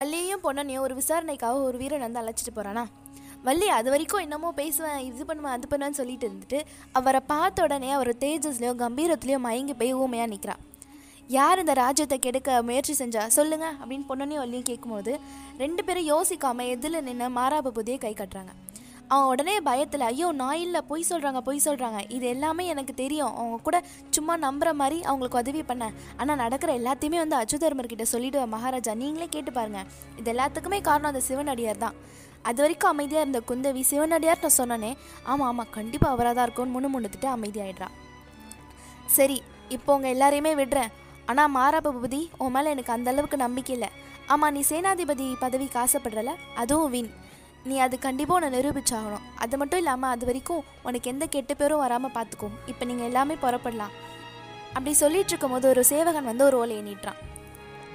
வள்ளியையும் பொன்னனையும் ஒரு விசாரணைக்காக ஒரு வீரன் வந்து அழைச்சிட்டு போகிறானா வள்ளி அது வரைக்கும் என்னமோ பேசுவேன் இது பண்ணுவேன் அது பண்ணுவேன்னு சொல்லிட்டு இருந்துட்டு அவரை பார்த்த உடனே அவர் தேஜஸ்லையோ கம்பீரத்துலையோ மயங்கி போய் ஊமையாக நிற்கிறா யார் இந்த ராஜ்யத்தை கெடுக்க முயற்சி செஞ்சா? சொல்லுங்க அப்படின்னு பொண்ணனையும் வள்ளியும் கேட்கும்போது ரெண்டு பேரும் யோசிக்காமல் எதில் நின்று மாறாப புதிய கை கட்டுறாங்க. அவன் உடனே பயத்தில் ஐயோ நான் இல்லை பொய் சொல்கிறாங்க பொய் சொல்கிறாங்க இது எல்லாமே எனக்கு தெரியும். அவங்க கூட சும்மா நம்புகிற மாதிரி அவங்களுக்கு உதவி பண்ணேன் ஆனால் நடக்கிற எல்லாத்தையுமே வந்து அச்சுதர்மர்கிட்ட சொல்லிவிடுவேன் சொல்லிடுவேன் மகாராஜா. நீங்களே கேட்டு பாருங்கள் இது எல்லாத்துக்குமே காரணம் அந்த சிவனடியார் தான். அது வரைக்கும் அமைதியாக இருந்த குந்தவி சிவனடியார் நான் சொன்னனே ஆமாம் ஆமாம் கண்டிப்பாக அவராக தான் இருக்கும்னு முன்னு முன்னுத்துட்டு அமைதியாயிடுறா. சரி இப்போ உங்கள் எல்லாரையுமே விடுறேன். ஆனால் மாறாப உன் மேலே எனக்கு அந்தளவுக்கு நம்பிக்கை இல்லை. ஆமாம் நீ சேனாதிபதி பதவிக்கு ஆசைப்படுறல? அதுவும் வீண். நீ அது கண்டிப்பாக உன்னை நிரூபிச்சாகணும். அது மட்டும் இல்லாமல் அது வரைக்கும் உனக்கு எந்த கெட்ட பேரும் வராமல் பார்த்துக்கும் இப்போ நீங்கள் எல்லாமே புறப்படலாம். அப்படி சொல்லிட்டு இருக்கும்போது ஒரு சேவகன் வந்து ஒரு ஓலையை நீட்டுறான்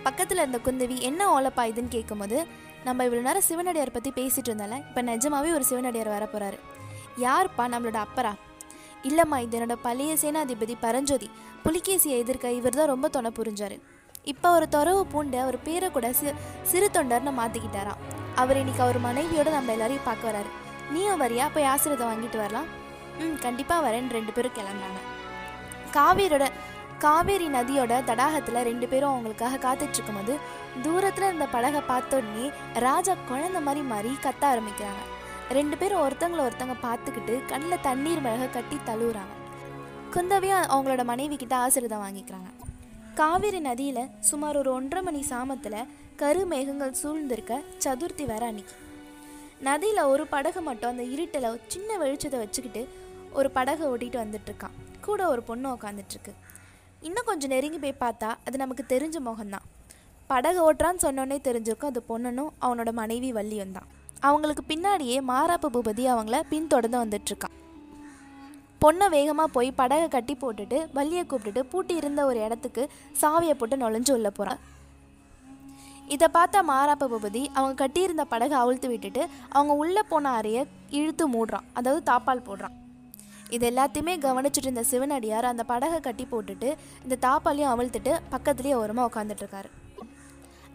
பக்கத்தில் இருந்த குந்தவி என்ன ஓலைப்பா இதுன்னு கேட்கும்போது நம்ம இவ்வளோ நேரம் சிவனடியார் பற்றி பேசிட்டு இருந்தால இப்போ நிஜமாவே ஒரு சிவனடியார் வர போகிறாரு யார்ப்பா நம்மளோட அப்பரா? இல்லைம்மா இது என்னோட பழைய சேனாதிபதி பரஞ்சோதி. புலிகேசியை எதிர்க்க இவர் தான் ரொம்ப தொலை புரிஞ்சாரு. இப்போ ஒரு துறவு பூண்டு அவர் பேரை கூட சி சிறு தொண்டர்னு மாற்றிக்கிட்டாராம் அவர் இன்னைக்கு அவர் மனைவியோட நம்ம எல்லாரையும் பார்க்க வராரு. நீயும் வரியா? போய் ஆசீர்வாதம் வாங்கிட்டு வரலாம். ம் கண்டிப்பாக வரேன்னு ரெண்டு பேரும் கிளம்புனாங்க காவேரியோட காவேரி நதியோட தடாகத்தில் ரெண்டு பேரும் அவங்களுக்காக காத்துட்டு இருக்கும்போது தூரத்தில் இருந்த படகை பார்த்த உடனே ராஜா குழந்த மாதிரி மாறி கத்த ஆரம்பிக்கிறாங்க. ரெண்டு பேரும் ஒருத்தங்களை ஒருத்தங்க பார்த்துக்கிட்டு கண்ணில் தண்ணீர் மிளக கட்டி தழுவுறாங்க. குந்தவியும் அவங்களோட மனைவி கிட்ட ஆசீர்வாதம் வாங்கிக்கிறாங்க. காவேரி நதியில் சுமார் ஒரு ஒன்றரை மணி சாமத்தில் கருமேகங்கள் சூழ்ந்திருக்க சதுர்த்தி வேற அன்னைக்கு. நதியில் ஒரு படகு மட்டும் அந்த இருட்டில் சின்ன வெளிச்சத்தை வச்சுக்கிட்டு ஒரு படகை ஓட்டிகிட்டு வந்துட்டுருக்கான். கூட ஒரு பொண்ணு உக்காந்துட்டுருக்கு. இன்னும் கொஞ்சம் நெருங்கி போய் பார்த்தா அது நமக்கு தெரிஞ்ச முகம்தான். படகு ஓட்டுறான்னு சொன்னோன்னே தெரிஞ்சிருக்கும் அது பொண்ணனும் அவனோட மனைவி வள்ளியும் தான். அவங்களுக்கு பின்னாடியே மாராப்பு பூபதி அவங்கள பின்தொடர்ந்து வந்துட்டுருக்கான். பொண்ணை வேகமாக போய் படகை கட்டி போட்டுட்டு வள்ளியை கூப்பிட்டுட்டு பூட்டி இருந்த ஒரு இடத்துக்கு சாவியை போட்டு நுழைஞ்சு உள்ள போகிறான் இதை பார்த்த மாராப்ப பூபதி அவங்க கட்டியிருந்த படகை அவிழ்த்து விட்டுட்டு அவங்க உள்ளே போன அறையை இழுத்து மூடுறான். அதாவது தாப்பால் போடுறான். இது எல்லாத்தையுமே கவனிச்சுட்டு இருந்த சிவனடியார் அந்த படகை கட்டி போட்டுட்டு இந்த தாப்பாலையும் அவிழ்த்துட்டு பக்கத்துலேயே ஓரமாக உட்காந்துட்ருக்காரு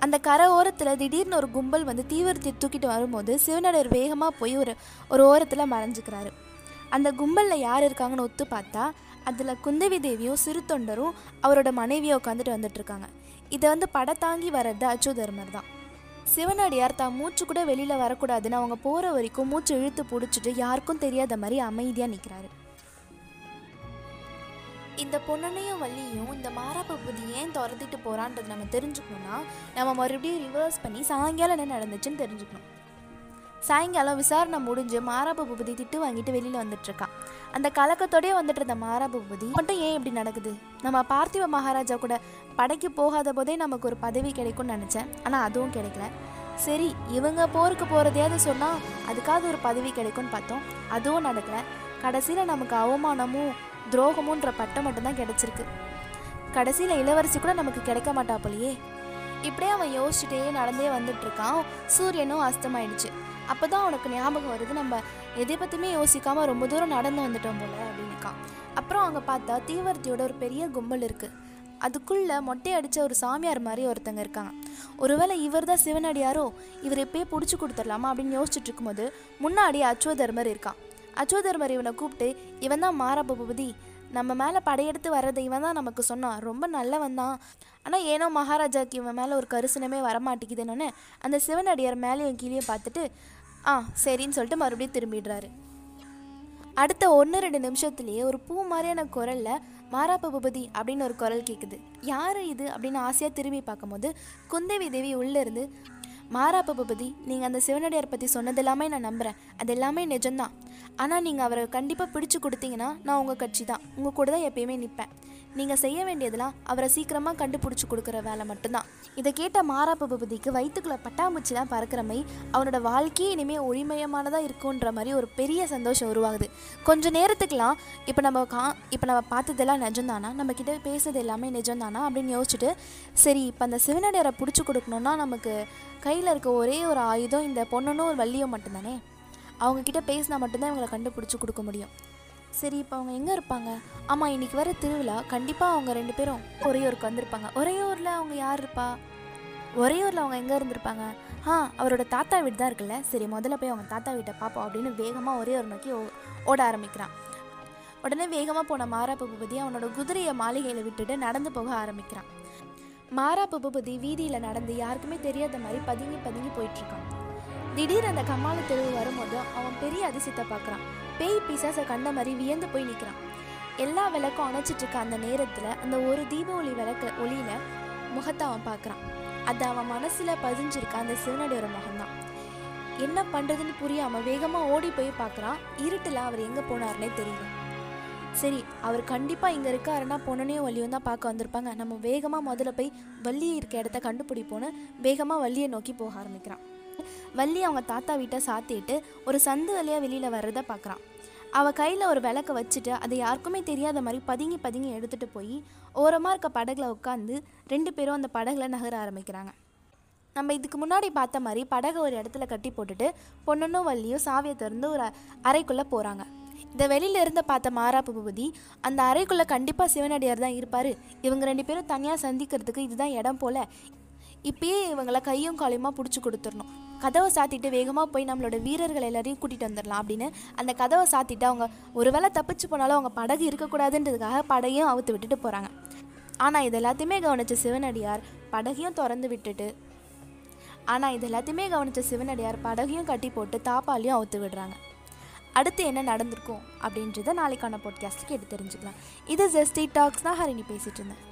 அந்த கரை ஓரத்தில் திடீர்னு ஒரு கும்பல் வந்து தீவிரத்தை தூக்கிட்டு வரும்போது சிவனடியார் வேகமாக போய் ஒரு ஒரு ஓரத்தில் மறைஞ்சிக்கிறாரு. அந்த கும்பலில் யார் இருக்காங்கன்னு ஒத்து பார்த்தா அதில் குந்தவி தேவியும் சிறு தொண்டரும் அவரோட மனைவியை உட்காந்துட்டு வந்துட்டுருக்காங்க இதை வந்து படத்தாங்கி வர்றது அச்சுதர்மர் தான். சிவனடியார் தான் மூச்சு கூட வெளியில் வரக்கூடாதுன்னு அவங்க போகிற வரைக்கும் மூச்சு இழுத்து பிடிச்சிட்டு யாருக்கும் தெரியாத மாதிரி அமைதியாக நிற்கிறாரு இந்த பொண்ணனையும் வள்ளியும் இந்த மாறாப்ப புதி ஏன் துரத்திட்டு போகிறான்றது நம்ம தெரிஞ்சுக்கணும்னா நம்ம மறுபடியும் ரிவர்ஸ் பண்ணி சாயங்காலம் என்ன நடந்துச்சுன்னு தெரிஞ்சுக்கணும். சாயங்காலம் விசாரணை முடிஞ்சு மாராப பூபதி திட்டு வாங்கிட்டு வெளியில் வந்துட்டு இருக்கான் அந்த கலக்கத்தோடயே வந்துட்டு இருந்த மாராப பூபதி மட்டும் ஏன் இப்படி நடக்குது? நம்ம பார்த்திவ மகாராஜா கூட படைக்கு போகாத போதே நமக்கு ஒரு பதவி கிடைக்கும்னு நினச்சேன். ஆனால் அதுவும் கிடைக்கல. சரி இவங்க போருக்கு போகிறதையாவது சொன்னால் அதுக்காவது ஒரு பதவி கிடைக்கும்னு பார்த்தோம். அதுவும் நடக்கல. கடைசியில் நமக்கு அவமானமும் துரோகமுன்ற பட்டம் மட்டும்தான் கிடைச்சிருக்கு. கடைசியில் இளவரசி கூட நமக்கு கிடைக்க மாட்டா போலயே. இப்படியே அவன் யோசிச்சுட்டே நடந்தே வந்துட்டு இருக்கான் சூரியனும் அஸ்தமாயிடுச்சு. அப்போ தான் அவனுக்கு ஞாபகம் வருது. நம்ம எதை பற்றியுமே யோசிக்காமல் ரொம்ப தூரம் நடந்து வந்துட்டோம் போல அப்படின்னுக்கான் அப்புறம் அங்கே பார்த்தா தீவர்த்தியோட ஒரு பெரிய கும்பல் இருக்குது அதுக்குள்ளே மொட்டை அடித்த ஒரு சாமியார் மாதிரி ஒருத்தங்க இருக்காங்க. ஒருவேளை இவர் தான் சிவனடியாரோ இவர் எப்பயே பிடிச்சி கொடுத்துடலாமா அப்படின்னு யோசிச்சுட்டு இருக்கும்போது முன்னாடி அச்சுவதர்மர் இருக்கான். அச்சுவதர்மர் இவனை கூப்பிட்டு இவன் தான் மாரபபதி. நம்ம மேலே படையெடுத்து வர்றதை இவன் தான் நமக்கு சொன்னான். ரொம்ப நல்லவன் தான். ஆனால் ஏனோ மகாராஜாக்கு இவன் மேலே ஒரு கரிசனமே வரமாட்டேங்குதுன்னு அந்த சிவனடியார் மேலேயும் கீழே பார்த்துட்டு ஆ சரின்னு சொல்லிட்டு மறுபடியும் திரும்பிடுறாரு. அடுத்த ஒன்று ரெண்டு நிமிஷத்துலேயே ஒரு பூ மாதிரியான குரலில் மாராப்ப பூபதி அப்படின்னு ஒரு குரல் கேட்குது யார் இது அப்படின்னு ஆசையாக திரும்பி பார்க்கும்போது குந்தவி தேவி உள்ளே இருந்து மாராப்ப பூபதி நீங்கள் அந்த சிவனடியார் பற்றி சொன்னது எல்லாமே நான் நம்புகிறேன் அது எல்லாமே நிஜம்தான். ஆனால் நீங்கள் அவரை கண்டிப்பாக பிடிச்சு கொடுத்தீங்கன்னா நான் உங்கள் கட்சி தான் உங்கள் கூட தான் எப்பயுமே நிற்பேன் நீங்கள் செய்ய வேண்டியதெல்லாம் அவரை சீக்கிரமாக கண்டுபிடிச்சி கொடுக்குற வேலை மட்டும்தான். இதை கேட்ட மாரா பூபதிக்கு வயிற்றுக்குள்ள பட்டாம்பூச்சிலாம் பறக்கிற மாதிரி அவனோட வாழ்க்கையே இனிமேல் ஒளிமயமானதாக இருக்குன்ற மாதிரி ஒரு பெரிய சந்தோஷம் உருவாகுது. கொஞ்ச நேரத்துக்குலாம் இப்போ நம்ம கா இப்போ நம்ம பார்த்ததெல்லாம் நிஜம்தானா? நம்ம கிட்ட பேசுறது எல்லாமே நிஜம்தானா? அப்படின்னு யோசிச்சுட்டு சரி இப்போ அந்த சிவனடியாரை பிடிச்சி கொடுக்கணுன்னா நமக்கு கையில் இருக்க ஒரே ஒரு ஆயுதம் இந்த பொண்ணுன்னு ஒரு வள்ளியும் மட்டும்தானே? அவங்கக்கிட்ட பேசினா மட்டும்தான் இவங்களை கண்டுபிடிச்சி கொடுக்க முடியும். சரி இப்போ அவங்க எங்கே இருப்பாங்க? ஆமாம் இன்னைக்கு வர திருவிழா கண்டிப்பாக அவங்க ரெண்டு பேரும் ஒரே ஊருக்கு வந்திருப்பாங்க. ஒரே ஊரில் அவங்க யார் இருப்பா? ஊரில் அவங்க எங்கே இருந்திருப்பாங்க? ஆ அவரோட தாத்தா வீடு தான் இருக்குல்ல? சரி முதல்ல போய் அவங்க தாத்தா வீட்டை பார்ப்போம் அப்படின்னு வேகமாக ஒரே ஒரு நோக்கி ஓ- ஓட ஆரம்பிக்கிறான். உடனே வேகமாக போன மாராப்பு பூபதி அவனோட குதிரையை மாளிகையில் விட்டுட்டு நடந்து போக ஆரம்பிக்கிறான். மாராப்பு பூபதி வீதியில் நடந்து யாருக்குமே தெரியாத மாதிரி பதுங்கி பதுங்கி போயிட்டுருக்கான் திடீர் அந்த கம்மாள தெருவு வரும்போது அவன் பெரிய அதிசயத்தை பார்க்குறான். பேய் பிசாசை கண்ட மாதிரி வியந்து போய் நிற்கிறான் எல்லா விளக்கும் அணைச்சிட்டு இருக்க அந்த நேரத்தில் அந்த ஒரு தீப ஒளி விளக்கு ஒளியில முகத்தை அவன் பார்க்குறான். அது அவன் மனசில் பதிஞ்சிருக்க அந்த சிவனடியோட முகம்தான். என்ன பண்ணுறதுன்னு புரியாமல் வேகமாக ஓடி போய் பார்க்குறான். இருட்டில் அவர் எங்கே போனாருன்னே தெரியல. சரி அவர் கண்டிப்பாக இங்கே இருக்காருன்னா பொண்ணனையும் வள்ளியும் தான் பார்க்க வந்திருப்பாங்க. நம்ம வேகமாக முதல்ல போய் வள்ளி இருக்க இடத்த கண்டுபிடிப்போன்னு வேகமாக வள்ளியை நோக்கி போக ஆரம்பிக்கிறான். வள்ளி அவங்க தாத்தா வீட்டை சாத்திட்டு ஒரு சந்து வழியாக வெளியில் வர்றதை பார்க்குறான். அவள் கையில் ஒரு விளக்க வச்சுட்டு அதை யாருக்குமே தெரியாத மாதிரி பதுங்கி பதுங்கி எடுத்துகிட்டு போய் ஓரமாக இருக்க படகுல உட்காந்து ரெண்டு பேரும் அந்த படகுல நகர ஆரம்பிக்கிறாங்க. நம்ம இதுக்கு முன்னாடி பார்த்த மாதிரி படகை ஒரு இடத்துல கட்டி போட்டுட்டு பொண்ணுன்னும் வள்ளியும் சாவியை திறந்து ஒரு அறைக்குள்ளே போகிறாங்க இந்த வெளியில இருந்து பார்த்த மாராப்பு பூபதி அந்த அறைக்குள்ளே கண்டிப்பாக சிவனடியார் தான் இருப்பார். இவங்க ரெண்டு பேரும் தனியாக சந்திக்கிறதுக்கு இதுதான் இடம் போல. இப்பயே இவங்களை கையும் காலையுமா பிடிச்சி கொடுத்துடணும். கதவை சாத்திட்டு வேகமாக போய் நம்மளோட வீரர்கள் எல்லாரையும் கூட்டிகிட்டு வந்துடலாம் அப்படின்னு அந்த கதவை சாத்திட்டு அவங்க ஒருவேளை தப்பிச்சு போனாலும் அவங்க படகு இருக்கக்கூடாதுன்றதுக்காக படகையும் அவுத்து விட்டுட்டு போகிறாங்க ஆனால் இது எல்லாத்தையுமே கவனித்த சிவனடியார் படகையும் திறந்து விட்டுட்டு ஆனால் இது எல்லாத்தையுமே கவனித்த சிவனடியார் படகையும் கட்டி போட்டு தாப்பாலையும் அவுத்து விடுறாங்க. அடுத்து என்ன நடந்திருக்கும் அப்படின்றத நாளைக்கான பாட்காஸ்ட்டுக்கு எடுத்து தெரிஞ்சுக்கலாம். இது ஜஸ்டி டாக்ஸ் தான் ஹரிணி பேசிகிட்டு இருந்தேன்.